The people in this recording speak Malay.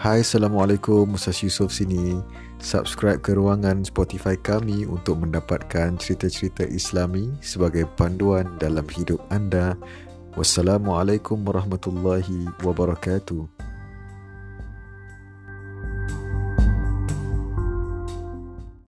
Hai Assalamualaikum, Musas Yusof sini. Subscribe ke ruangan Spotify kami untuk mendapatkan cerita-cerita islami sebagai panduan dalam hidup anda. Wassalamualaikum warahmatullahi wabarakatuh.